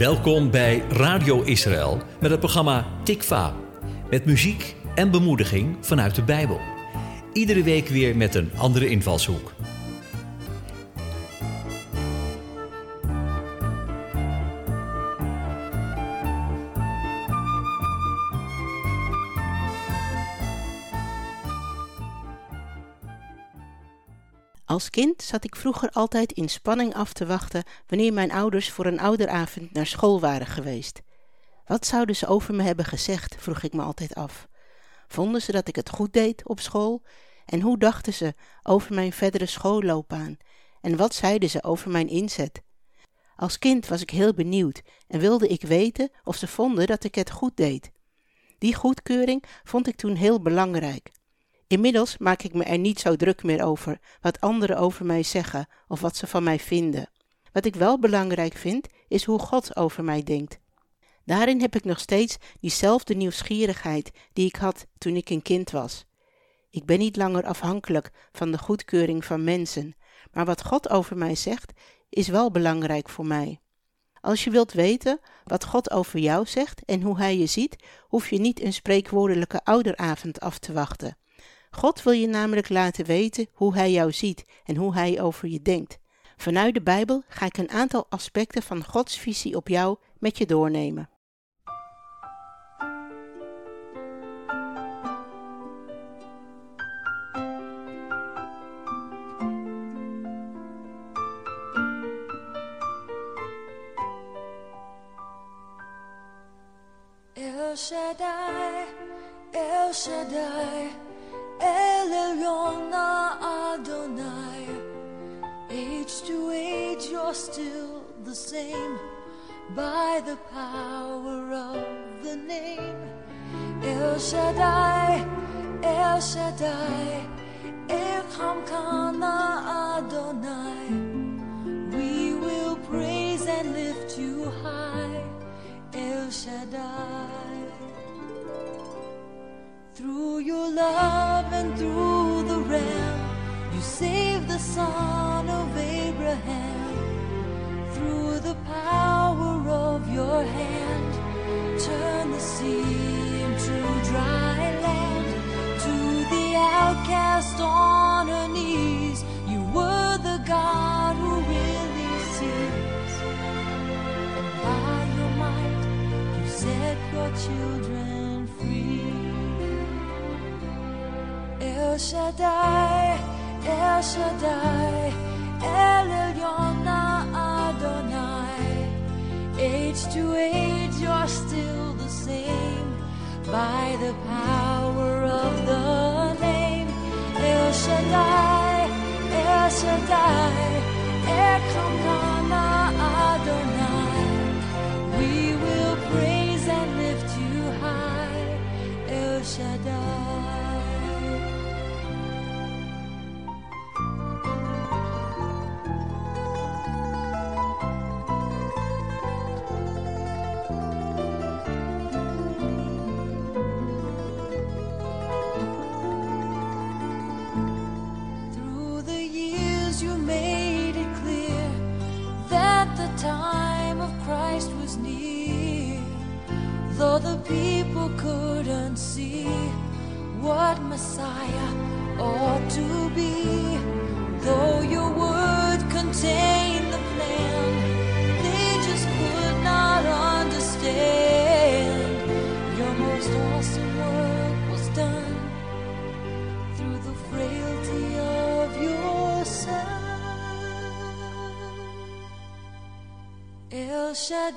Welkom bij Radio Israël met het programma Tikva. Met muziek en bemoediging vanuit de Bijbel. Iedere week weer met een andere invalshoek. Als kind zat ik vroeger altijd in spanning af te wachten wanneer mijn ouders voor een ouderavond naar school waren geweest. Wat zouden ze over me hebben gezegd, vroeg ik me altijd af. Vonden ze dat ik het goed deed op school? En hoe dachten ze over mijn verdere schoolloopbaan? En wat zeiden ze over mijn inzet? Als kind was ik heel benieuwd en wilde ik weten of ze vonden dat ik het goed deed. Die goedkeuring vond ik toen heel belangrijk. Inmiddels maak ik me er niet zo druk meer over wat anderen over mij zeggen of wat ze van mij vinden. Wat ik wel belangrijk vind, is hoe God over mij denkt. Daarin heb ik nog steeds diezelfde nieuwsgierigheid die ik had toen ik een kind was. Ik ben niet langer afhankelijk van de goedkeuring van mensen, maar wat God over mij zegt, is wel belangrijk voor mij. Als je wilt weten wat God over jou zegt en hoe Hij je ziet, hoef je niet een spreekwoordelijke ouderavond af te wachten. God wil je namelijk laten weten hoe Hij jou ziet en hoe Hij over je denkt. Vanuit de Bijbel ga ik een aantal aspecten van Gods visie op jou met je doornemen. El Shaddai, El Shaddai, El Elyon Adonai. Age to age, you're still the same by the power of the name. El Shaddai, El Shaddai, Elhamkana Adonai. We will praise and lift you high, El Shaddai. Through your love and through the Ram, you saved the son of Abraham. Through the power of your hand, turn the sea into dry land. To the outcast on her knees, you were the God who really sees. And by your might, you set your children Shaddai, El Shaddai, El Elyon Adonai. Age to age, you're still the same by the power of the name. El Shaddai, El Shaddai, Elkamana Adonai.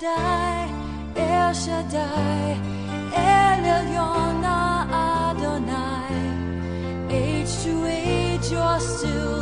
Shaddai, El Shaddai, El Elyon Adonai. Age to age, you're still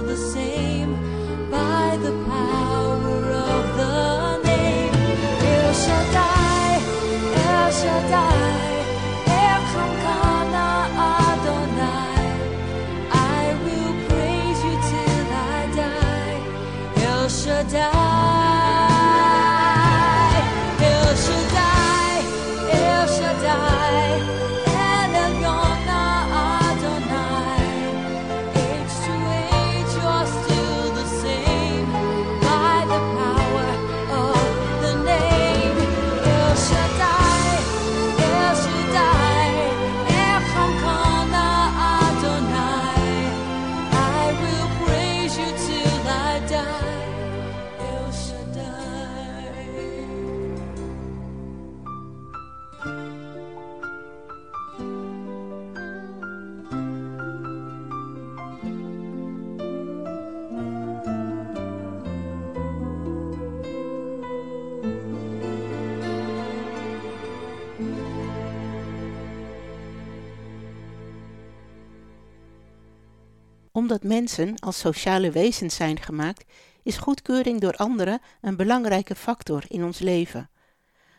Omdat mensen als sociale wezens zijn gemaakt, is goedkeuring door anderen een belangrijke factor in ons leven.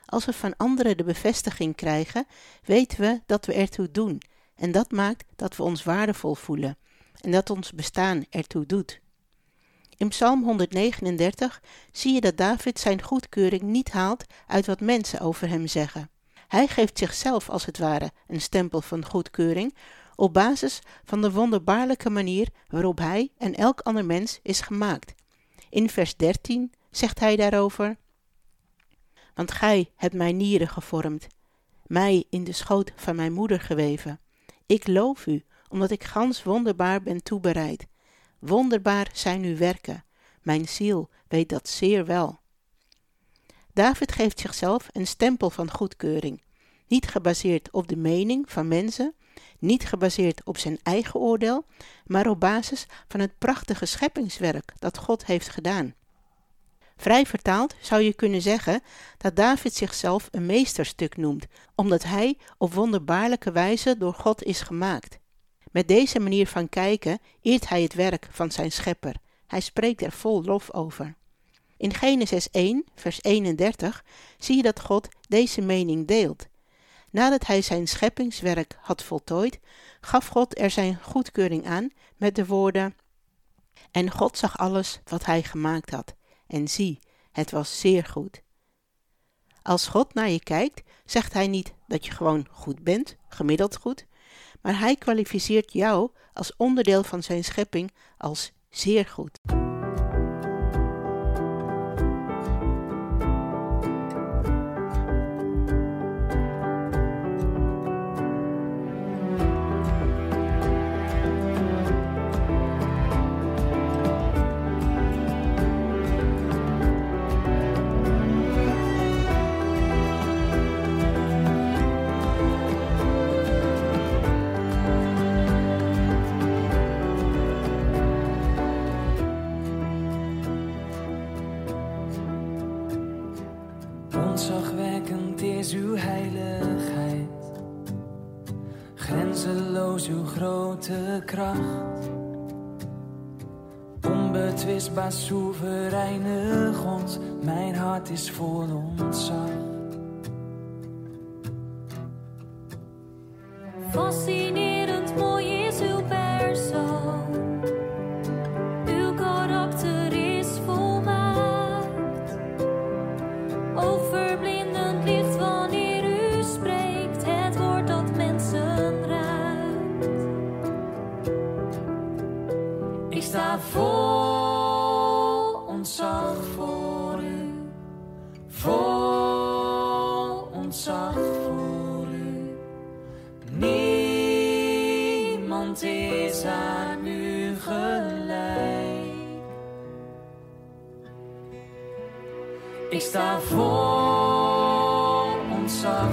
Als we van anderen de bevestiging krijgen, weten we dat we ertoe doen en dat maakt dat we ons waardevol voelen en dat ons bestaan ertoe doet. In Psalm 139 zie je dat David zijn goedkeuring niet haalt uit wat mensen over hem zeggen. Hij geeft zichzelf als het ware een stempel van goedkeuring op basis van de wonderbaarlijke manier waarop hij en elk ander mens is gemaakt. In vers 13 zegt hij daarover: Want gij hebt mijn nieren gevormd, mij in de schoot van mijn moeder geweven. Ik loof u, omdat ik gans wonderbaar ben toebereid. Wonderbaar zijn uw werken. Mijn ziel weet dat zeer wel. David geeft zichzelf een stempel van goedkeuring, niet gebaseerd op de mening van mensen, niet gebaseerd op zijn eigen oordeel, maar op basis van het prachtige scheppingswerk dat God heeft gedaan. Vrij vertaald zou je kunnen zeggen dat David zichzelf een meesterstuk noemt, omdat hij op wonderbaarlijke wijze door God is gemaakt. Met deze manier van kijken eert hij het werk van zijn schepper. Hij spreekt er vol lof over. In Genesis 1, vers 31 zie je dat God deze mening deelt. Nadat hij zijn scheppingswerk had voltooid, gaf God er zijn goedkeuring aan met de woorden: En God zag alles wat hij gemaakt had, en zie, het was zeer goed. Als God naar je kijkt, zegt hij niet dat je gewoon goed bent, gemiddeld goed, maar hij kwalificeert jou als onderdeel van zijn schepping als zeer goed. Onbetwistbaar soevereine God, mijn hart is vol ontzag. Fascinerend mooi is uw persoon. Uw karakter is volmaakt. Overblindend licht wanneer u spreekt. Het woord dat mensen raakt. Ik sta vol Ik sta vol ontzag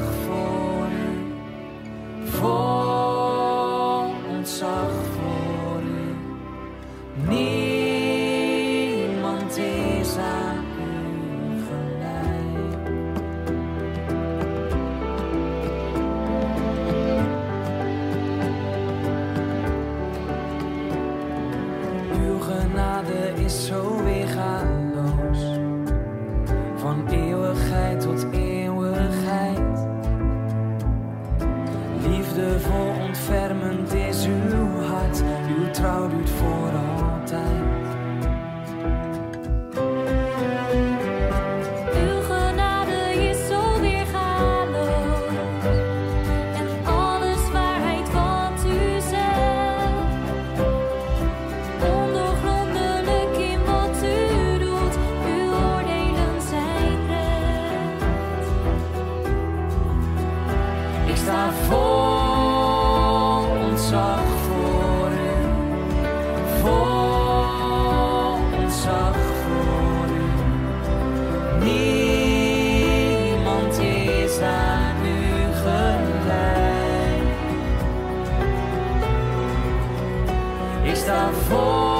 está fora.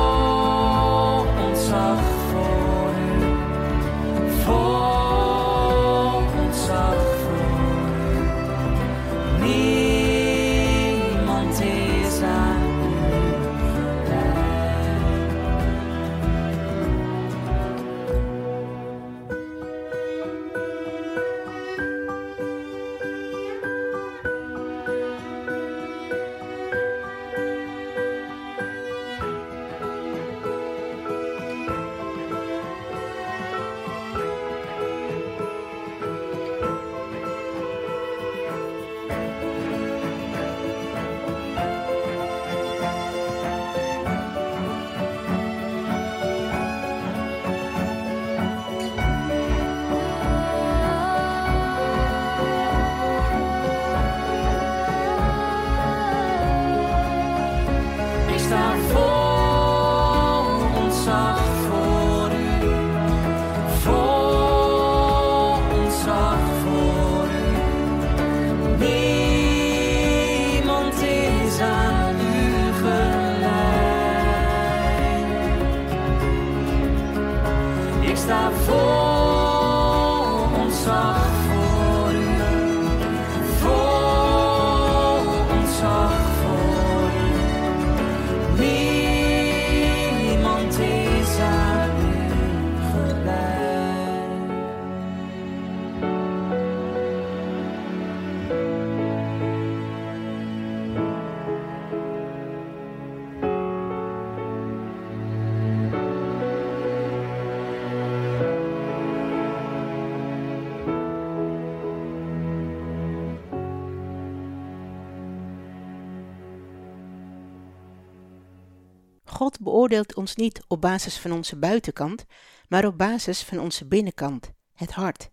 God beoordeelt ons niet op basis van onze buitenkant, maar op basis van onze binnenkant, het hart.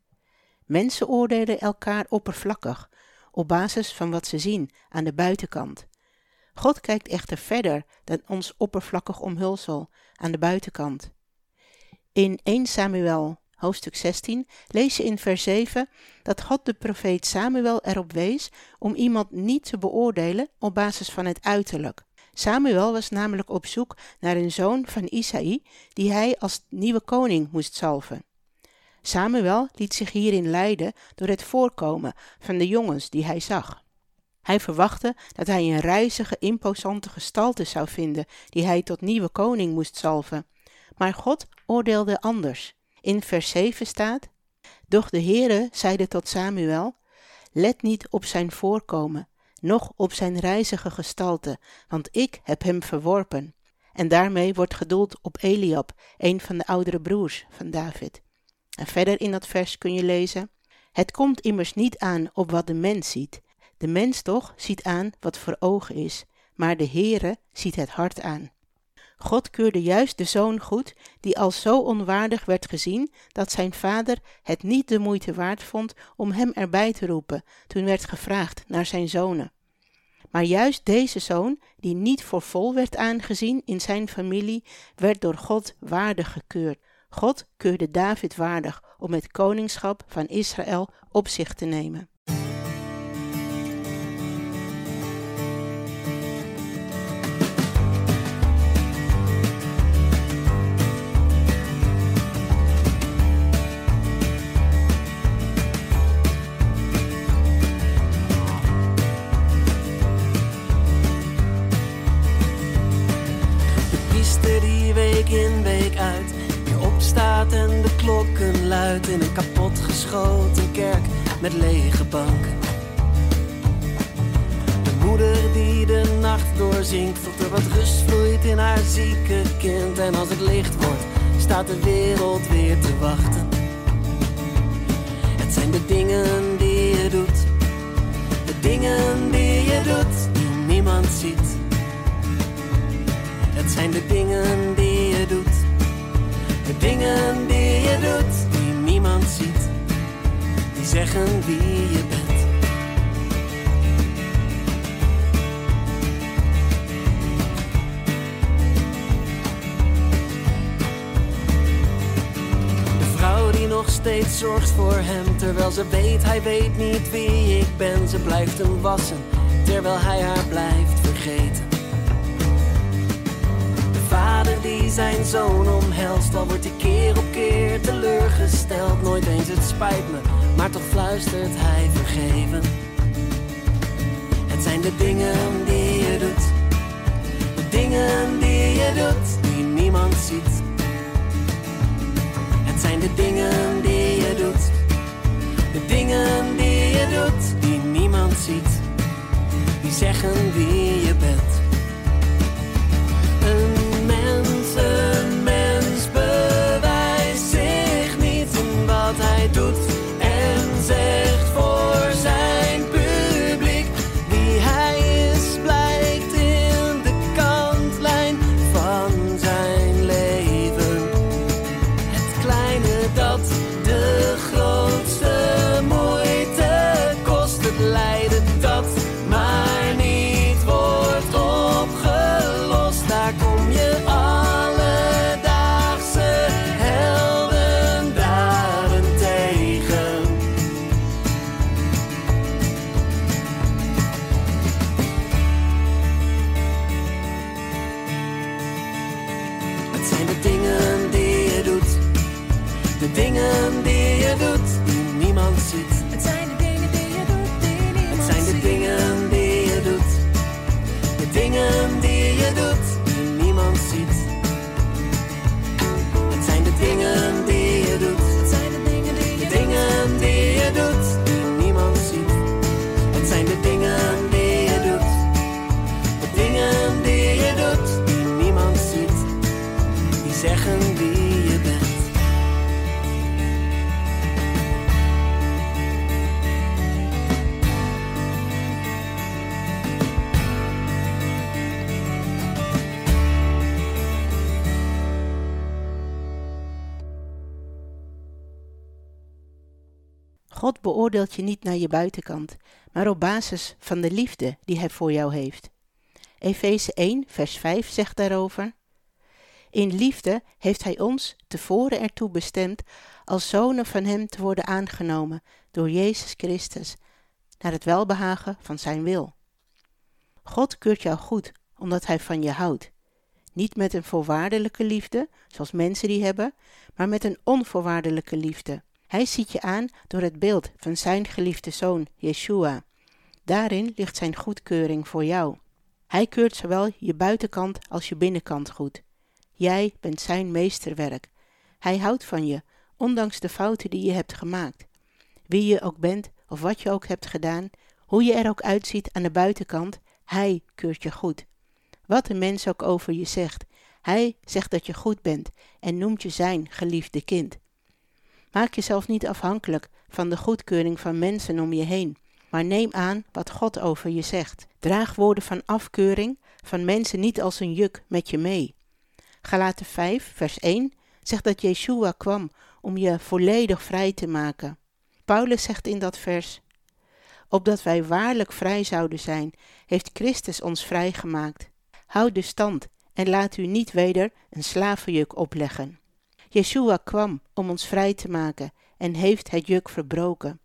Mensen oordelen elkaar oppervlakkig, op basis van wat ze zien aan de buitenkant. God kijkt echter verder dan ons oppervlakkig omhulsel aan de buitenkant. In 1 Samuel hoofdstuk 16 lees je in vers 7 dat God de profeet Samuel erop wees om iemand niet te beoordelen op basis van het uiterlijk. Samuel was namelijk op zoek naar een zoon van Isaï die hij als nieuwe koning moest salven. Samuel liet zich hierin leiden door het voorkomen van de jongens die hij zag. Hij verwachtte dat hij een reizige, imposante gestalte zou vinden die hij tot nieuwe koning moest salven. Maar God oordeelde anders. In vers 7 staat: Doch de Heere zeide tot Samuel: Let niet op zijn voorkomen, noch op zijn reizige gestalte, want ik heb hem verworpen. En daarmee wordt gedoeld op Eliab, een van de oudere broers van David. En verder in dat vers kun je lezen: Het komt immers niet aan op wat de mens ziet. De mens toch ziet aan wat voor ogen is, maar de Heere ziet het hart aan. God keurde juist de zoon goed, die als zo onwaardig werd gezien dat zijn vader het niet de moeite waard vond om hem erbij te roepen toen werd gevraagd naar zijn zonen. Maar juist deze zoon, die niet voor vol werd aangezien in zijn familie, werd door God waardig gekeurd. God keurde David waardig om het koningschap van Israël op zich te nemen. Met lege banken. De moeder die de nacht doorzinkt tot er wat rust vloeit in haar zieke kind. En als het licht wordt, staat de wereld weer te wachten. Het zijn de dingen die je doet, de dingen die je doet, die niemand ziet. Het zijn de dingen die je doet. De dingen die je doet, die niemand ziet. Zeggen wie je bent. De vrouw die nog steeds zorgt voor hem, terwijl ze weet hij weet niet wie ik ben. Ze blijft hem wassen, terwijl hij haar blijft vergeten. De vader die zijn zoon omhelst, al wordt hij keer op keer teleurgesteld. Nooit eens het spijt me, maar toch fluistert hij vergeven. Het zijn de dingen die je doet, de dingen die je doet, die niemand ziet. Het zijn de dingen die je doet, de dingen die je doet, die niemand ziet. Die zeggen wie je bent. God beoordeelt je niet naar je buitenkant, maar op basis van de liefde die Hij voor jou heeft. Efeze 1, vers 5 zegt daarover: In liefde heeft Hij ons tevoren ertoe bestemd als zonen van Hem te worden aangenomen door Jezus Christus, naar het welbehagen van Zijn wil. God keurt jou goed omdat Hij van je houdt. Niet met een voorwaardelijke liefde, zoals mensen die hebben, maar met een onvoorwaardelijke liefde. Hij ziet je aan door het beeld van zijn geliefde zoon, Yeshua. Daarin ligt zijn goedkeuring voor jou. Hij keurt zowel je buitenkant als je binnenkant goed. Jij bent zijn meesterwerk. Hij houdt van je, ondanks de fouten die je hebt gemaakt. Wie je ook bent of wat je ook hebt gedaan, hoe je er ook uitziet aan de buitenkant, hij keurt je goed. Wat een mens ook over je zegt, hij zegt dat je goed bent en noemt je zijn geliefde kind. Maak jezelf niet afhankelijk van de goedkeuring van mensen om je heen, maar neem aan wat God over je zegt. Draag woorden van afkeuring van mensen niet als een juk met je mee. Galaten 5, vers 1 zegt dat Yeshua kwam om je volledig vrij te maken. Paulus zegt in dat vers: Opdat wij waarlijk vrij zouden zijn, heeft Christus ons vrijgemaakt. Houd de stand en laat u niet weder een slavenjuk opleggen. Yeshua kwam om ons vrij te maken en heeft het juk verbroken.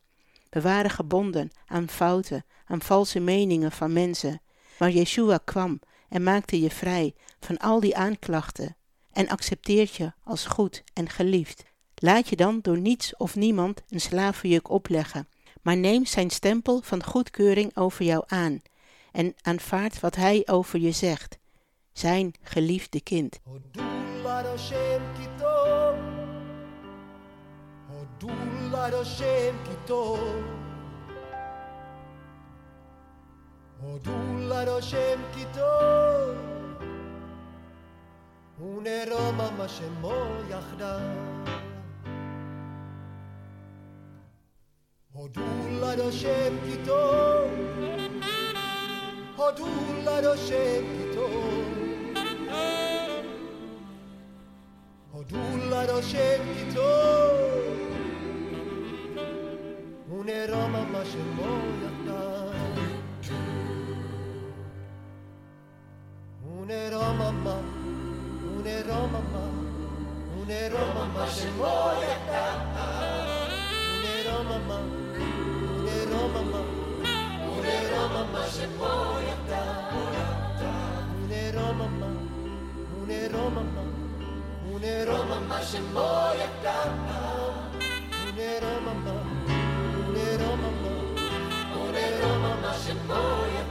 We waren gebonden aan fouten, aan valse meningen van mensen, maar Yeshua kwam en maakte je vrij van al die aanklachten en accepteert je als goed en geliefd. Laat je dan door niets of niemand een slavenjuk opleggen, maar neem zijn stempel van goedkeuring over jou aan en aanvaard wat hij over je zegt, zijn geliefde kind. du light Hashem kitor. Oh, du light Hashem kitor. ונרו ממש אמו יחדיו. הודו ליד השם פתאום, הודו ליד השם פתאום. הודו ליד השם פתאום. ונרום מה שמו יחדיו ונרום מה ונרום מה ונרום מה שמו יחדיו ונרום מה ונרום מה ונרום מה שמו יחדיו ונרום מה ונרום מה ונרום מה שמו יחדיו ונרום מה Russian boy